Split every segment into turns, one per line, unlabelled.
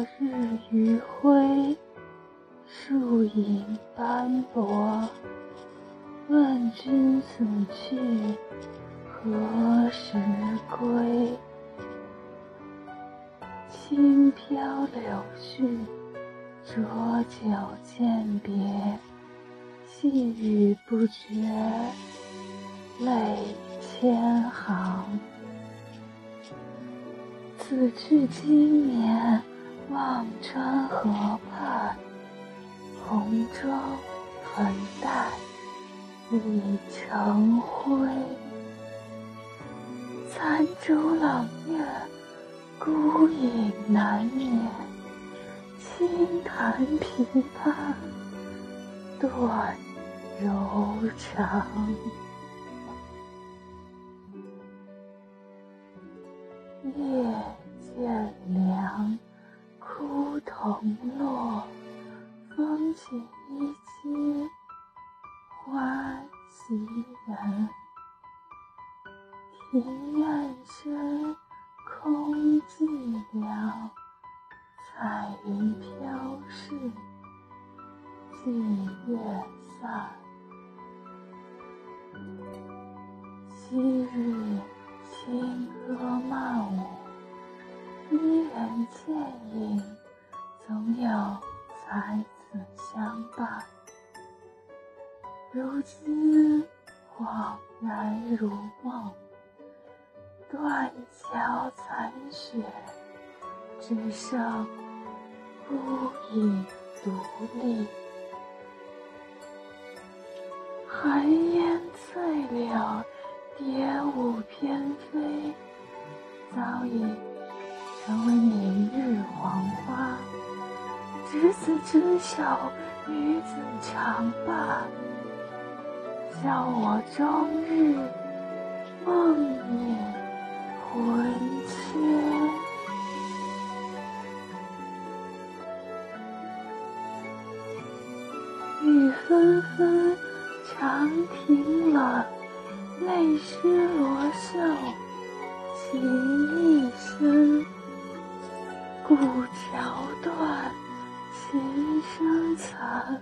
落日余晖，树影斑驳。问君此去何时归？轻飘柳絮，浊酒饯别。细雨不绝，泪千行。此去经年。忘川河畔，红妆粉黛已成灰。残烛冷月，孤影难眠，轻弹琵琶断柔肠。夜渐凉，枯桐落，风起衣街，花袭人。庭院深，空寂寥，彩云飘逝，霁月散。昔日轻歌曼舞，伊人倩影，总有才子相伴。如今恍然如梦，断桥残雪，只剩孤影独立。寒烟翠柳，蝶舞翩飞，早已成为明日黄花。执子之手，与子长伴，教我终日梦念魂牵。雨纷纷，长亭冷，泪湿罗袖，情意深。古桥断，琴声残，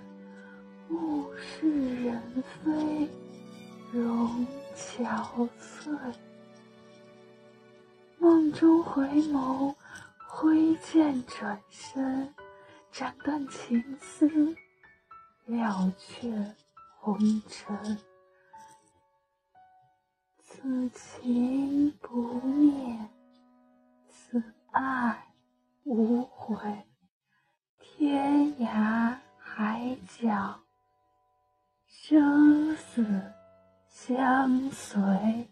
物是人非，容憔悴。梦中回眸，挥剑转身，斩断情丝。了却红尘，此情不灭，此爱无悔。天涯海角，生死相随。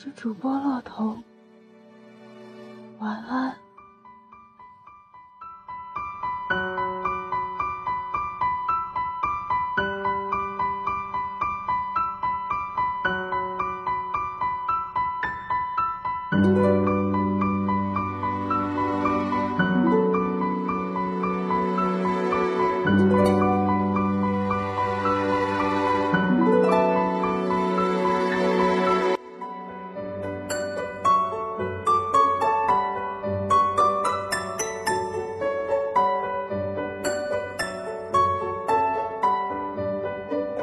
是主播骆童，晚安。